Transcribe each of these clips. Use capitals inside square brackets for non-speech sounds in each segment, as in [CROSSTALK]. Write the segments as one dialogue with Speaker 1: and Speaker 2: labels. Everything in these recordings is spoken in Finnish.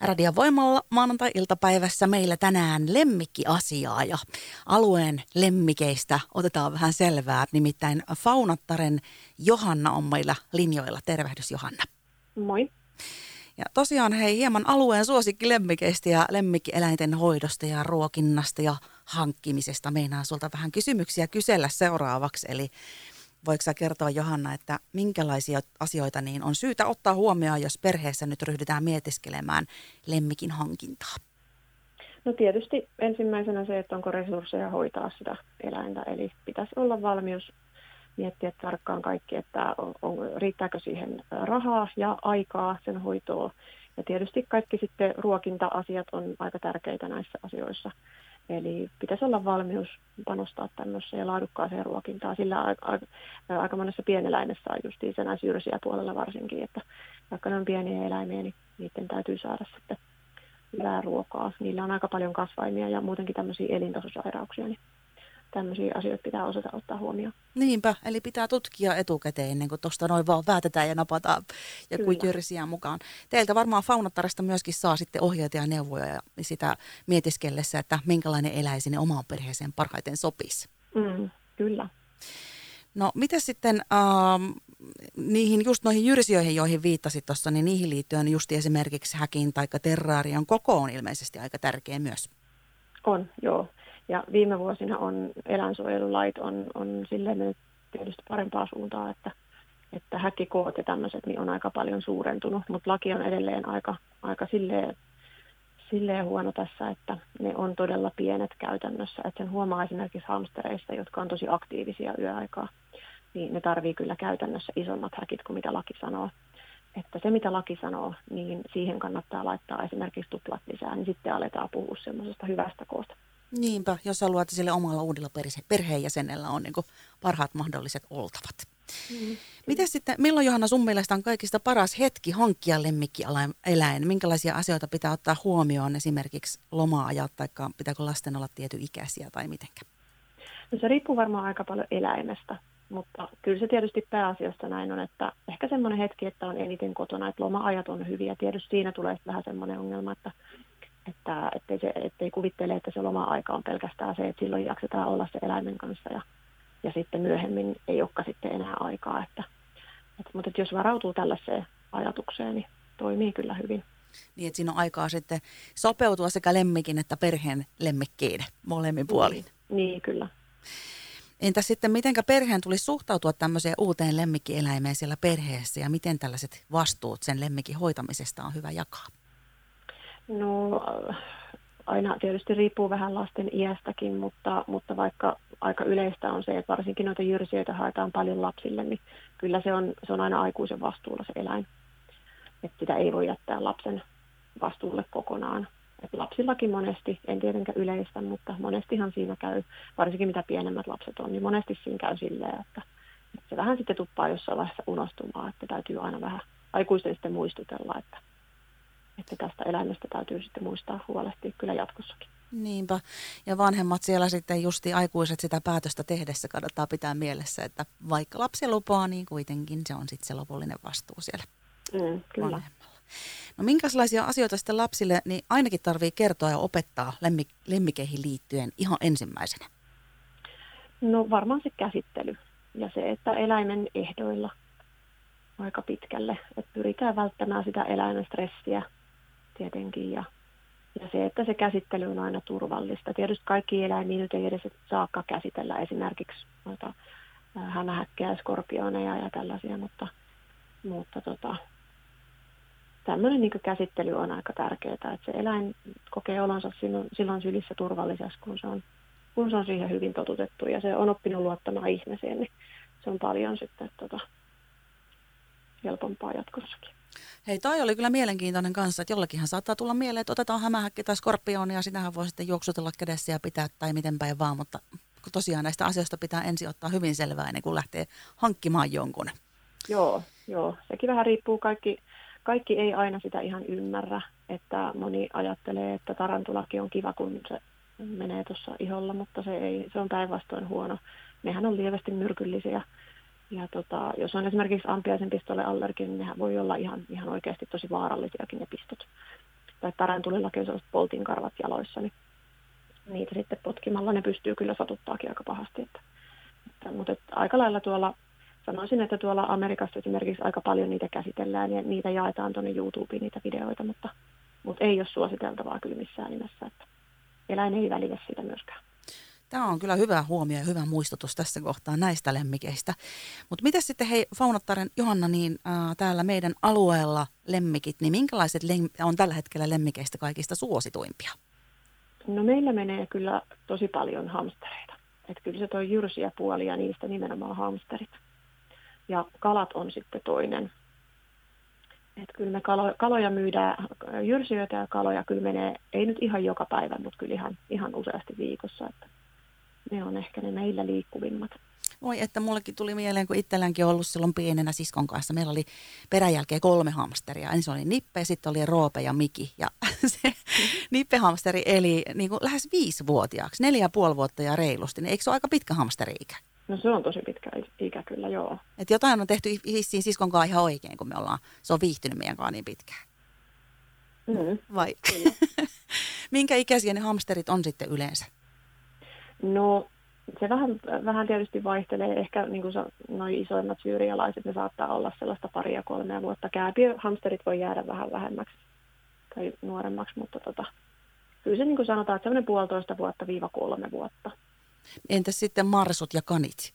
Speaker 1: Radio Voimalla maanantai-iltapäivässä meillä tänään lemmikkiasiaa ja alueen lemmikeistä otetaan vähän selvää. Nimittäin Faunattaren Johanna on meillä linjoilla. Tervehdys Johanna.
Speaker 2: Moi.
Speaker 1: Ja tosiaan hei hieman alueen suosikki lemmikeistä ja lemmikkieläinten hoidosta ja ruokinnasta ja hankkimisesta. Meinaa sulta vähän kysymyksiä kysellä seuraavaksi. Eli voiko sä kertoa Johanna, että minkälaisia asioita niin on syytä ottaa huomioon, jos perheessä nyt ryhdytään mietiskelemään lemmikin hankintaa?
Speaker 2: No tietysti ensimmäisenä se, että onko resursseja hoitaa sitä eläintä, eli pitäisi olla valmius miettiä tarkkaan kaikki, että on, on, riittääkö siihen rahaa ja aikaa sen hoitoon. Ja tietysti kaikki sitten ruokinta-asiat on aika tärkeitä näissä asioissa. Eli pitäisi olla valmius panostaa tämmöiseen laadukkaaseen ruokintaan. Sillä aika, aika monessa pieneläimessä on justiin se näissä jyrsiä puolella varsinkin, että vaikka ne on pieniä eläimiä, niin niiden täytyy saada sitten hyvää ruokaa. Niillä on aika paljon kasvaimia ja muutenkin tämmöisiä elintasosairauksia, niin tämmöisiä asioita pitää osata ottaa huomioon.
Speaker 1: Niinpä, eli pitää tutkia etukäteen ennen kuin tuosta noin vaan väätetään ja napataan ja kujyrisiä mukaan. Teiltä varmaan Faunattaresta myöskin saa sitten ohjeita ja neuvoja ja sitä mietiskellessä, että minkälainen eläin sinne omaan perheeseen parhaiten sopisi.
Speaker 2: Mm, kyllä.
Speaker 1: No miten sitten ähm, niihin, just noihin jyrsijöihin, joihin viittasit tuossa, niin niihin liittyen just esimerkiksi häkin tai terraarion koko on ilmeisesti aika tärkeä myös.
Speaker 2: On, joo. Ja viime vuosina on eläinsuojelulait on, on silleen tietysti parempaa suuntaa, että, että häkkikoot ja tämmöiset niin on aika paljon suurentunut, mutta laki on edelleen aika, aika silleen, silleen huono tässä, että ne on todella pienet käytännössä. Että sen huomaa esimerkiksi hamstereista, jotka on tosi aktiivisia yöaikaa, niin ne tarvii kyllä käytännössä isommat häkit kuin mitä laki sanoo. Että se, mitä laki sanoo, niin siihen kannattaa laittaa esimerkiksi tuplat lisää, niin sitten aletaan puhua semmoisesta hyvästä koosta.
Speaker 1: Niinpä, jos haluaa, että sille omalla uudella perheenjäsenellä on niin parhaat mahdolliset oltavat. Mm. Miten sitten, milloin Johanna sun mielestä on kaikista paras hetki hankkia lemmikkieläin? Minkälaisia asioita pitää ottaa huomioon esimerkiksi loma-ajat tai pitääkö lasten olla tiety ikäisiä tai mitenkä?
Speaker 2: No se riippuu varmaan aika paljon eläimestä, mutta kyllä se tietysti pääasiassa näin on, että ehkä semmoinen hetki, että on eniten kotona, että loma-ajat on hyviä. Tietysti siinä tulee vähän semmoinen ongelma, että että ettei, se, ettei kuvittele, että se loma-aika on pelkästään se, että silloin jaksetaan olla se eläimen kanssa ja, ja sitten myöhemmin ei olekaan sitten enää aikaa. Että, että, mutta että jos varautuu tällaiseen ajatukseen, niin toimii kyllä hyvin.
Speaker 1: Niin, että siinä on aikaa sitten sopeutua sekä lemmikin että perheen lemmikkiin molemmin puolin.
Speaker 2: Niin, niin kyllä.
Speaker 1: Entä sitten, miten perheen tulisi suhtautua tämmöiseen uuteen lemmikkieläimeen siellä perheessä ja miten tällaiset vastuut sen lemmikin hoitamisesta on hyvä jakaa?
Speaker 2: No aina tietysti riippuu vähän lasten iästäkin, mutta, mutta vaikka aika yleistä on se, että varsinkin noita jyrsijöitä haetaan paljon lapsille, niin kyllä se on, se on aina aikuisen vastuulla se eläin. Että sitä ei voi jättää lapsen vastuulle kokonaan. Et lapsillakin monesti, en tietenkään yleistä, mutta monestihan siinä käy, varsinkin mitä pienemmät lapset on, niin monesti siinä käy silleen, että, että se vähän sitten tuppaa jossain vaiheessa unostumaan, että täytyy aina vähän aikuisten sitten muistutella, että että tästä eläimestä täytyy sitten muistaa huolehtia kyllä jatkossakin.
Speaker 1: Niinpä. Ja vanhemmat siellä sitten justi aikuiset sitä päätöstä tehdessä kannattaa pitää mielessä, että vaikka lapsi lupaa, niin kuitenkin se on sitten se lopullinen vastuu siellä
Speaker 2: mm, kyllä. vanhemmalla.
Speaker 1: No minkälaisia asioita sitten lapsille, niin ainakin tarvii kertoa ja opettaa lemmik- lemmikeihin liittyen ihan ensimmäisenä?
Speaker 2: No varmaan se käsittely ja se, että eläimen ehdoilla aika pitkälle, että pyritään välttämään sitä eläimen stressiä tietenkin ja, ja se, että se käsittely on aina turvallista. Tietysti kaikki eläimiä nyt ei edes saakka käsitellä esimerkiksi noita hämähäkkejä, skorpioneja ja tällaisia, mutta, mutta tota, tämmöinen niin käsittely on aika tärkeää, että se eläin kokee olonsa silloin, silloin sylissä turvallisessa, kun se, on, kun se on siihen hyvin totutettu ja se on oppinut luottamaan ihmiseen, niin se on paljon sitten tota, helpompaa jatkossakin.
Speaker 1: Hei, toi oli kyllä mielenkiintoinen kanssa, että jollakinhan saattaa tulla mieleen, että otetaan hämähäkki tai skorpioni ja sitähän voi sitten juoksutella kädessä ja pitää tai miten päin vaan, mutta tosiaan näistä asioista pitää ensin ottaa hyvin selvää ennen kuin lähtee hankkimaan jonkun.
Speaker 2: Joo, joo. Sekin vähän riippuu kaikki, kaikki ei aina sitä ihan ymmärrä, että moni ajattelee, että tarantulakin on kiva, kun se menee tuossa iholla, mutta se, ei, se on päinvastoin huono. Nehän on lievästi myrkyllisiä ja tota, jos on esimerkiksi ampiaisen pistolle allerginen, niin nehän voi olla ihan, ihan oikeasti tosi vaarallisiakin ne pistot. tai tarantulillakin on poltinkarvat jaloissa, niin niitä sitten potkimalla ne pystyy kyllä satuttaakin aika pahasti. Että, että, mutta että aika lailla tuolla, sanoisin, että tuolla Amerikassa esimerkiksi aika paljon niitä käsitellään ja niitä jaetaan tuonne YouTubeen niitä videoita, mutta, mutta ei ole suositeltavaa kyllä missään nimessä, että eläin ei välitä siitä myöskään.
Speaker 1: Tämä on kyllä hyvä huomio ja hyvä muistutus tässä kohtaa näistä lemmikeistä. Mutta miten sitten hei Faunattaren Johanna, niin äh, täällä meidän alueella lemmikit, niin minkälaiset lem- on tällä hetkellä lemmikeistä kaikista suosituimpia?
Speaker 2: No meillä menee kyllä tosi paljon hamstereita. Että kyllä se toi jyrsiä puoli ja niistä nimenomaan hamsterit. Ja kalat on sitten toinen. Että kyllä me kalo, kaloja myydään, jyrsijöitä ja kaloja kyllä menee, ei nyt ihan joka päivä, mutta kyllä ihan, ihan useasti viikossa. Että ne on ehkä ne meillä liikkuvimmat.
Speaker 1: Voi, että mullekin tuli mieleen, kun itselläänkin ollut silloin pienenä siskon kanssa. Meillä oli peräjälkeen kolme hamsteria. Ensin oli Nippe, sitten oli Roope ja Miki. Ja [LAUGHS] se Nippe-hamsteri eli niin kuin lähes viisivuotiaaksi, neljä ja puoli vuotta ja reilusti. Niin eikö se ole aika pitkä hamsteri-ikä?
Speaker 2: No se on tosi pitkä ikä kyllä, joo.
Speaker 1: Et jotain on tehty hissiin siskon kanssa ihan oikein, kun me ollaan, se on viihtynyt meidän kanssa niin pitkään.
Speaker 2: Mm.
Speaker 1: Vai? [LAUGHS] Minkä ikäisiä ne hamsterit on sitten yleensä?
Speaker 2: No se vähän, vähän tietysti vaihtelee. Ehkä niin kuin noin isoimmat syyrialaiset, ne saattaa olla sellaista paria kolmea vuotta. Kääpiöhamsterit voi jäädä vähän vähemmäksi tai nuoremmaksi, mutta tota, kyllä se niin kuin sanotaan, että semmoinen puolitoista vuotta viiva kolme vuotta.
Speaker 1: Entäs sitten marsut ja kanit?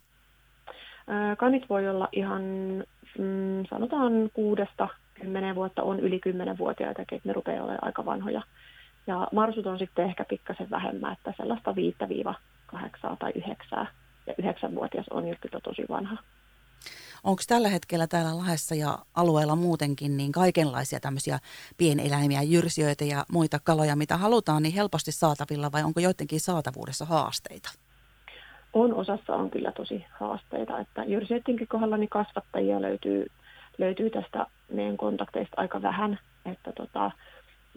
Speaker 2: Kanit voi olla ihan, mm, sanotaan kuudesta kymmenen vuotta, on yli kymmenen vuotiaita, että ne rupeaa olemaan aika vanhoja. Ja marsut on sitten ehkä pikkasen vähemmän, että sellaista viittä viiva kahdeksaa tai yhdeksää. Ja yhdeksänvuotias on jo kyllä tosi vanha.
Speaker 1: Onko tällä hetkellä täällä Lahdessa ja alueella muutenkin niin kaikenlaisia tämmöisiä pieneläimiä, jyrsijöitä ja muita kaloja, mitä halutaan, niin helposti saatavilla vai onko joidenkin saatavuudessa haasteita?
Speaker 2: On osassa on kyllä tosi haasteita, että jyrsijöidenkin kohdalla niin kasvattajia löytyy, löytyy tästä meidän kontakteista aika vähän, että tota,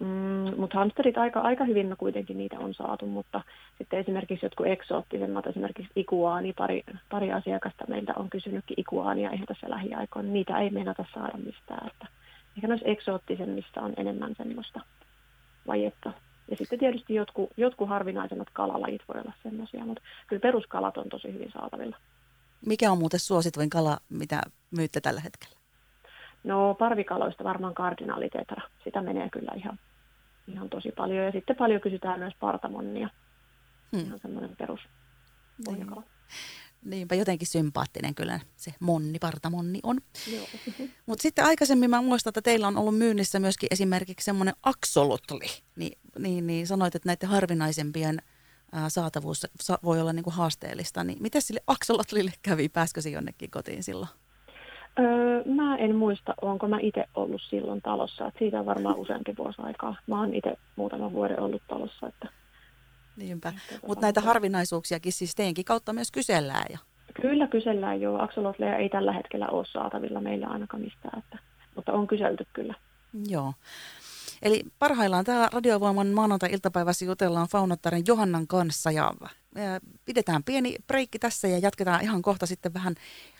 Speaker 2: Mm, mutta hamsterit aika, aika hyvin me kuitenkin niitä on saatu, mutta sitten esimerkiksi jotkut eksoottisemmat, esimerkiksi ikuaani, pari, pari asiakasta meiltä on kysynytkin ikuaania ihan tässä lähiaikoina, niin niitä ei meinata saada mistään. Että ehkä noissa eksoottisemmissa on enemmän semmoista vajetta. Ja sitten tietysti jotkut, jotkut harvinaisemmat kalalajit voi olla semmoisia, mutta kyllä peruskalat on tosi hyvin saatavilla.
Speaker 1: Mikä on muuten suosituin kala, mitä myytte tällä hetkellä?
Speaker 2: No parvikaloista varmaan kardinaalitetra. Sitä menee kyllä ihan ihan tosi paljon. Ja sitten paljon kysytään myös partamonnia. Hmm. Ihan semmoinen perus niin.
Speaker 1: Niinpä jotenkin sympaattinen kyllä se monni, partamonni on. [LAUGHS] Mutta sitten aikaisemmin mä muistan, että teillä on ollut myynnissä myöskin esimerkiksi semmoinen aksolotli. Ni, niin, niin sanoit, että näiden harvinaisempien ää, saatavuus sa, voi olla niinku haasteellista. Niin miten sille aksolotlille kävi? Pääskö se jonnekin kotiin silloin?
Speaker 2: Öö, mä en muista, onko mä itse ollut silloin talossa. Että siitä on varmaan useampi vuosi aikaa. Mä oon itse muutaman vuoden ollut talossa. Että,
Speaker 1: Niinpä. Mutta näitä harvinaisuuksiakin siis teidänkin kautta myös kysellään. Ja...
Speaker 2: Kyllä kysellään jo. Aksolotleja ei tällä hetkellä ole saatavilla meillä ainakaan mistään. Että, mutta on kyselty kyllä.
Speaker 1: Joo. Eli parhaillaan täällä Radiovoiman maanantai-iltapäivässä jutellaan Faunottaren Johannan kanssa ja pidetään pieni breikki tässä ja jatketaan ihan kohta sitten vähän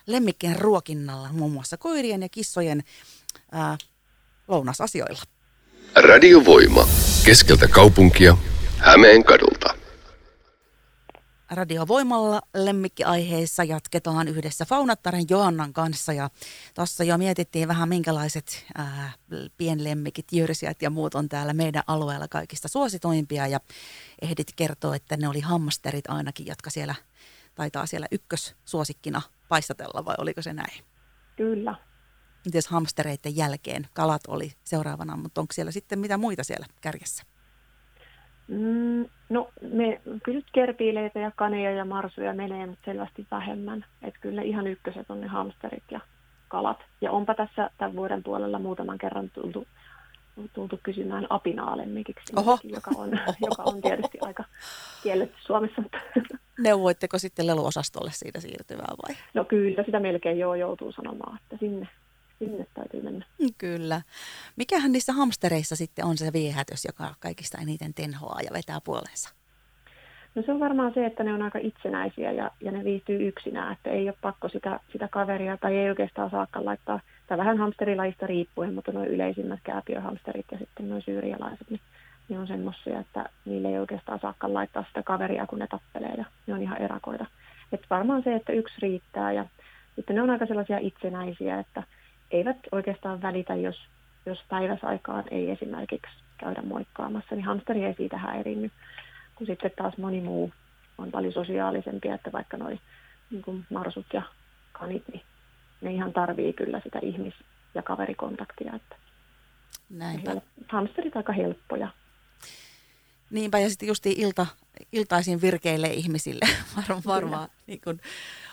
Speaker 1: lemmikkien ruokinnalla, muun muassa koirien ja kissojen ää, lounasasioilla.
Speaker 3: Radiovoima. Keskeltä kaupunkia. Hämeen kadulta.
Speaker 1: Radiovoimalla lemmikkiaiheissa jatketaan yhdessä Faunattaren Johannan kanssa ja tuossa jo mietittiin vähän minkälaiset ää, pienlemmikit, jyrsijät ja muut on täällä meidän alueella kaikista suositoimpia ja ehdit kertoa, että ne oli hamsterit ainakin, jotka siellä taitaa siellä ykkössuosikkina paistatella vai oliko se näin?
Speaker 2: Kyllä.
Speaker 1: Miten hamstereiden jälkeen kalat oli seuraavana, mutta onko siellä sitten mitä muita siellä kärjessä?
Speaker 2: Mm, no me kyllä kerpiileitä ja kaneja ja marsuja menee, mutta selvästi vähemmän. Että kyllä ihan ykköset on ne hamsterit ja kalat. Ja onpa tässä tämän vuoden puolella muutaman kerran tultu, tultu kysymään apinaalemmikiksi, joka on, [LAUGHS] joka on [LAUGHS] tietysti aika kielletty Suomessa.
Speaker 1: Neuvoitteko sitten leluosastolle siitä siirtyvää vai?
Speaker 2: No kyllä, sitä melkein jo joutuu sanomaan, että sinne sinne täytyy mennä.
Speaker 1: Kyllä. Mikähän niissä hamstereissa sitten on se viehätys, joka kaikista eniten tenhoaa ja vetää puolensa?
Speaker 2: No se on varmaan se, että ne on aika itsenäisiä ja, ja ne viihtyy yksinään, että ei ole pakko sitä, sitä kaveria tai ei oikeastaan saakka laittaa tai vähän hamsterilajista riippuen, mutta nuo yleisimmät kääpiöhamsterit ja sitten nuo syyrialaiset, niin ne on semmoisia, että niille ei oikeastaan saakka laittaa sitä kaveria, kun ne tappelee ja ne on ihan erakoita. Et varmaan se, että yksi riittää ja sitten ne on aika sellaisia itsenäisiä, että eivät oikeastaan välitä, jos, jos päiväsaikaan ei esimerkiksi käydä moikkaamassa, niin hamsteri ei siitä häirinny. Kun sitten taas moni muu on paljon sosiaalisempia, että vaikka noi niin kuin marsut ja kanit, niin ne ihan tarvii kyllä sitä ihmis- ja kaverikontaktia. Että
Speaker 1: Näinpä.
Speaker 2: Hamsterit aika helppoja.
Speaker 1: Niinpä, ja sitten justiin ilta, iltaisin virkeille ihmisille [LAUGHS] varmaan, varmaan niin kuin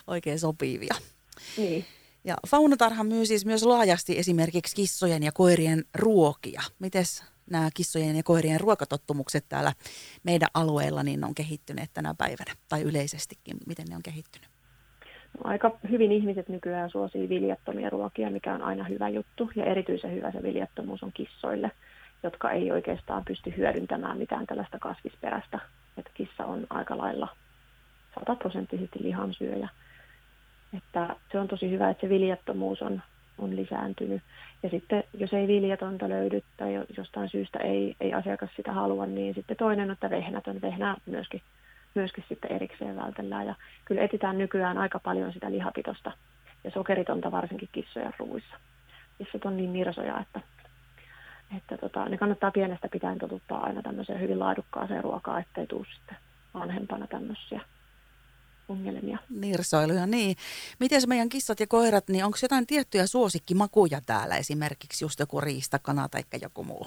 Speaker 1: oikein sopivia.
Speaker 2: Niin.
Speaker 1: Ja Faunatarha myy siis myös laajasti esimerkiksi kissojen ja koirien ruokia. Mites nämä kissojen ja koirien ruokatottumukset täällä meidän alueella niin on kehittyneet tänä päivänä, tai yleisestikin, miten ne on kehittynyt?
Speaker 2: No, aika hyvin ihmiset nykyään suosii viljattomia ruokia, mikä on aina hyvä juttu, ja erityisen hyvä se viljattomuus on kissoille, jotka ei oikeastaan pysty hyödyntämään mitään tällaista kasvisperäistä, että kissa on aika lailla sataprosenttisesti lihansyöjä. Että se on tosi hyvä, että se viljattomuus on, on lisääntynyt. Ja sitten jos ei viljatonta löydy tai jostain syystä ei, ei asiakas sitä halua, niin sitten toinen on, että vehnätön. Vehnää myöskin, myöskin sitten erikseen vältellään. Ja kyllä etsitään nykyään aika paljon sitä lihapitosta ja sokeritonta varsinkin kissojen ruuissa. Kissat on niin nirsoja, että, että tota, ne kannattaa pienestä pitäen totuttaa aina tämmöiseen hyvin laadukkaaseen ruokaan, ettei tule sitten vanhempana tämmöisiä ongelmia.
Speaker 1: Nirsoiluja, niin. Miten se meidän kissat ja koirat, niin onko jotain tiettyjä suosikkimakuja täällä, esimerkiksi just joku riistakana tai joku muu?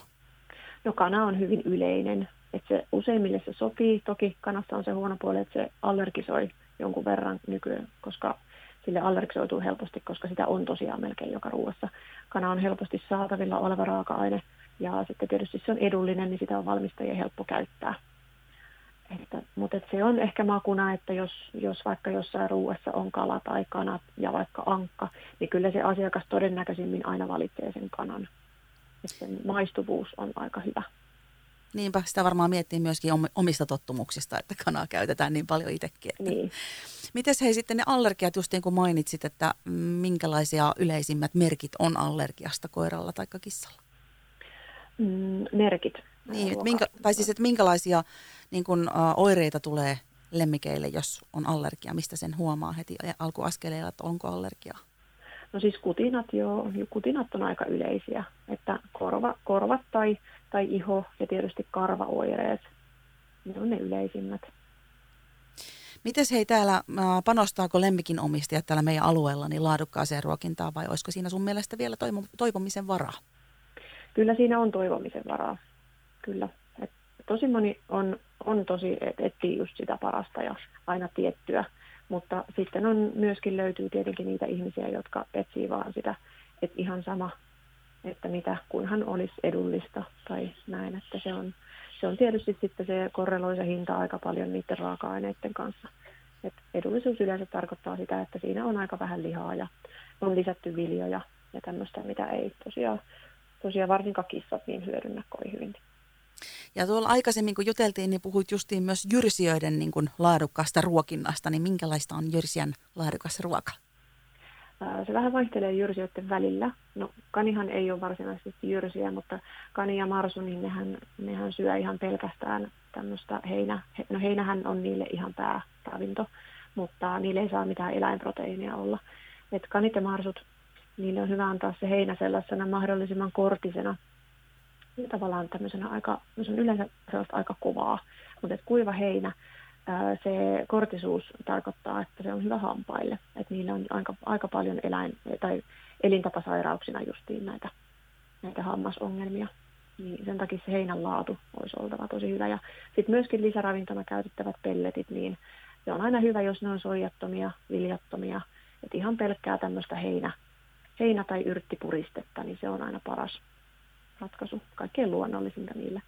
Speaker 2: No kana on hyvin yleinen, että se useimmille se sopii. Toki kanassa on se huono puoli, että se allergisoi jonkun verran nykyään, koska sille allergisoituu helposti, koska sitä on tosiaan melkein joka ruoassa. Kana on helposti saatavilla oleva raaka-aine ja sitten tietysti se on edullinen, niin sitä on valmistajien helppo käyttää. Että, mutta että se on ehkä makuna, että jos, jos vaikka jossain ruuassa on kala tai kanat ja vaikka ankka, niin kyllä se asiakas todennäköisimmin aina valitsee sen kanan. Että sen maistuvuus on aika hyvä.
Speaker 1: Niinpä, sitä varmaan miettii myöskin omista tottumuksista, että kanaa käytetään niin paljon itsekin. Että.
Speaker 2: Niin.
Speaker 1: Mites hei sitten ne allergiat, just niin kuin mainitsit, että minkälaisia yleisimmät merkit on allergiasta koiralla tai kissalla?
Speaker 2: Mm, merkit.
Speaker 1: Niin, että minkä, tai siis, että minkälaisia niin kun, uh, oireita tulee lemmikeille, jos on allergia? Mistä sen huomaa heti alkuaskeleilla, että onko allergiaa?
Speaker 2: No siis kutinat, joo, kutinat on aika yleisiä, että korva, korvat tai, tai iho ja tietysti karvaoireet, ne on ne yleisimmät.
Speaker 1: Mites hei täällä, panostaako lemmikin omistajat täällä meidän alueella niin laadukkaaseen ruokintaan vai olisiko siinä sun mielestä vielä toivomisen varaa?
Speaker 2: Kyllä siinä on toivomisen varaa, kyllä. Et tosi moni on, on tosi, että etsii just sitä parasta ja aina tiettyä, mutta sitten on myöskin löytyy tietenkin niitä ihmisiä, jotka etsii vaan sitä, että ihan sama, että mitä kunhan olisi edullista tai näin, että se on, se on tietysti sitten se korreloi se hinta aika paljon niiden raaka-aineiden kanssa. Et edullisuus yleensä tarkoittaa sitä, että siinä on aika vähän lihaa ja on lisätty viljoja ja tämmöistä, mitä ei tosiaan, tosiaan varsinkaan kissat niin hyödynnä kovin hyvin.
Speaker 1: Ja tuolla aikaisemmin, kun juteltiin, niin puhuit justiin myös jyrsijöiden niin kuin laadukkaasta ruokinnasta, niin minkälaista on jyrsijän laadukas ruoka?
Speaker 2: Se vähän vaihtelee jyrsijöiden välillä. No kanihan ei ole varsinaisesti jyrsiä, mutta kani ja marsu, niin nehän, nehän syö ihan pelkästään tämmöistä heinä. No heinähän on niille ihan pääravinto, mutta niille ei saa mitään eläinproteiinia olla. Et kanit ja marsut, niille on hyvä antaa se heinä sellaisena mahdollisimman kortisena tavallaan tämmöisenä aika, se on yleensä sellaista aika kovaa, mutta että kuiva heinä, se kortisuus tarkoittaa, että se on hyvä hampaille, että niillä on aika, aika paljon eläin, tai elintapasairauksina justiin näitä, näitä hammasongelmia. Niin sen takia se heinän laatu olisi oltava tosi hyvä. Ja sitten myöskin lisäravintona käytettävät pelletit, niin se on aina hyvä, jos ne on soijattomia, viljattomia. Että ihan pelkkää tämmöistä heinä, heinä- tai yrttipuristetta, niin se on aina paras, ratkaisu, kaikkein luonnollisinta niille.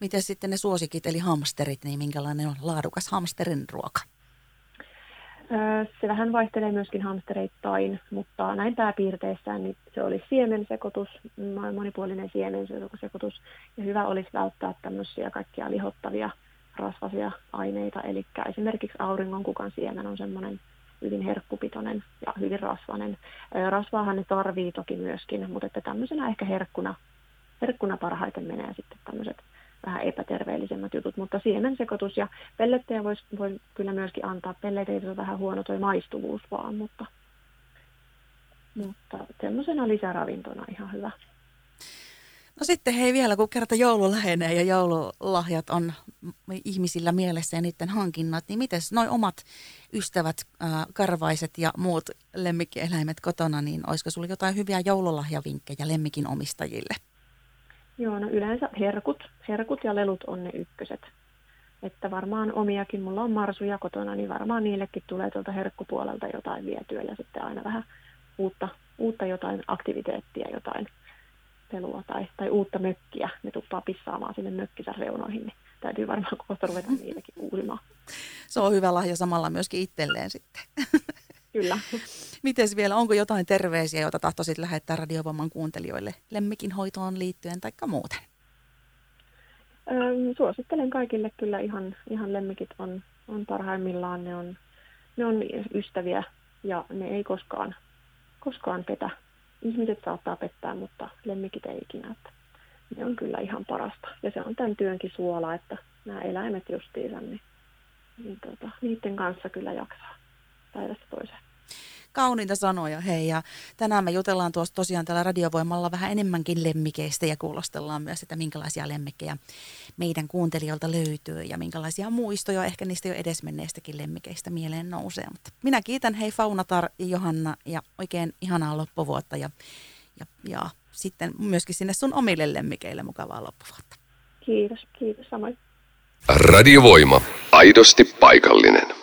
Speaker 1: Miten sitten ne suosikit, eli hamsterit, niin minkälainen on laadukas hamsterin ruoka?
Speaker 2: Se vähän vaihtelee myöskin hamstereittain, mutta näin pääpiirteissään niin se olisi siemensekoitus, monipuolinen siemensekoitus. Ja hyvä olisi välttää tämmöisiä kaikkia lihottavia rasvasia aineita, eli esimerkiksi auringonkukan siemen on semmoinen hyvin herkkupitoinen ja hyvin rasvainen. Rasvaahan ne tarvii toki myöskin, mutta että tämmöisenä ehkä herkkuna, herkkuna parhaiten menee sitten tämmöiset vähän epäterveellisemmät jutut, mutta siemensekoitus ja pellettejä voisi voi kyllä myöskin antaa. Pelleteitä on vähän huono tuo maistuvuus vaan, mutta, mutta semmoisena lisäravintona ihan hyvä.
Speaker 1: No sitten hei vielä, kun kerta joulu lähenee ja joululahjat on ihmisillä mielessä ja niiden hankinnat, niin miten noin omat ystävät, karvaiset ja muut lemmikkieläimet kotona, niin olisiko sinulla jotain hyviä joululahjavinkkejä lemmikin omistajille?
Speaker 2: Joo, no yleensä herkut, herkut ja lelut on ne ykköset. Että varmaan omiakin, mulla on marsuja kotona, niin varmaan niillekin tulee tuolta herkkupuolelta jotain vietyä ja sitten aina vähän uutta, uutta jotain aktiviteettia, jotain pelua tai, tai uutta mökkiä. Ne tuppaa pissaamaan sinne mökkisä reunoihin, niin täytyy varmaan kohta ruveta niitäkin uusimaan.
Speaker 1: Se on hyvä lahja samalla myöskin itselleen sitten.
Speaker 2: Kyllä. [LAUGHS]
Speaker 1: Miten vielä, onko jotain terveisiä, joita tahtoisit lähettää radiovoiman kuuntelijoille lemmikin hoitoon liittyen tai muuten?
Speaker 2: Öö, suosittelen kaikille kyllä ihan, ihan lemmikit on, on parhaimmillaan, ne on, ne on ystäviä ja ne ei koskaan, koskaan petä. Ihmiset saattaa pettää, mutta lemmikit ei ikinä. Että ne on kyllä ihan parasta. Ja se on tämän työnkin suola, että nämä eläimet justiinsa, niin, niin tota, niiden kanssa kyllä jaksaa päivästä toiseen.
Speaker 1: Kauniita sanoja, hei. Ja tänään me jutellaan tuossa tosiaan täällä radiovoimalla vähän enemmänkin lemmikeistä ja kuulostellaan myös, että minkälaisia lemmikkejä meidän kuuntelijoilta löytyy ja minkälaisia muistoja ehkä niistä jo edesmenneistäkin lemmikeistä mieleen nousee. Mutta minä kiitän hei Faunatar ja Johanna ja oikein ihanaa loppuvuotta ja, ja, ja sitten myöskin sinne sun omille lemmikeille mukavaa loppuvuotta.
Speaker 2: Kiitos, kiitos samoin.
Speaker 3: Radiovoima. Aidosti paikallinen.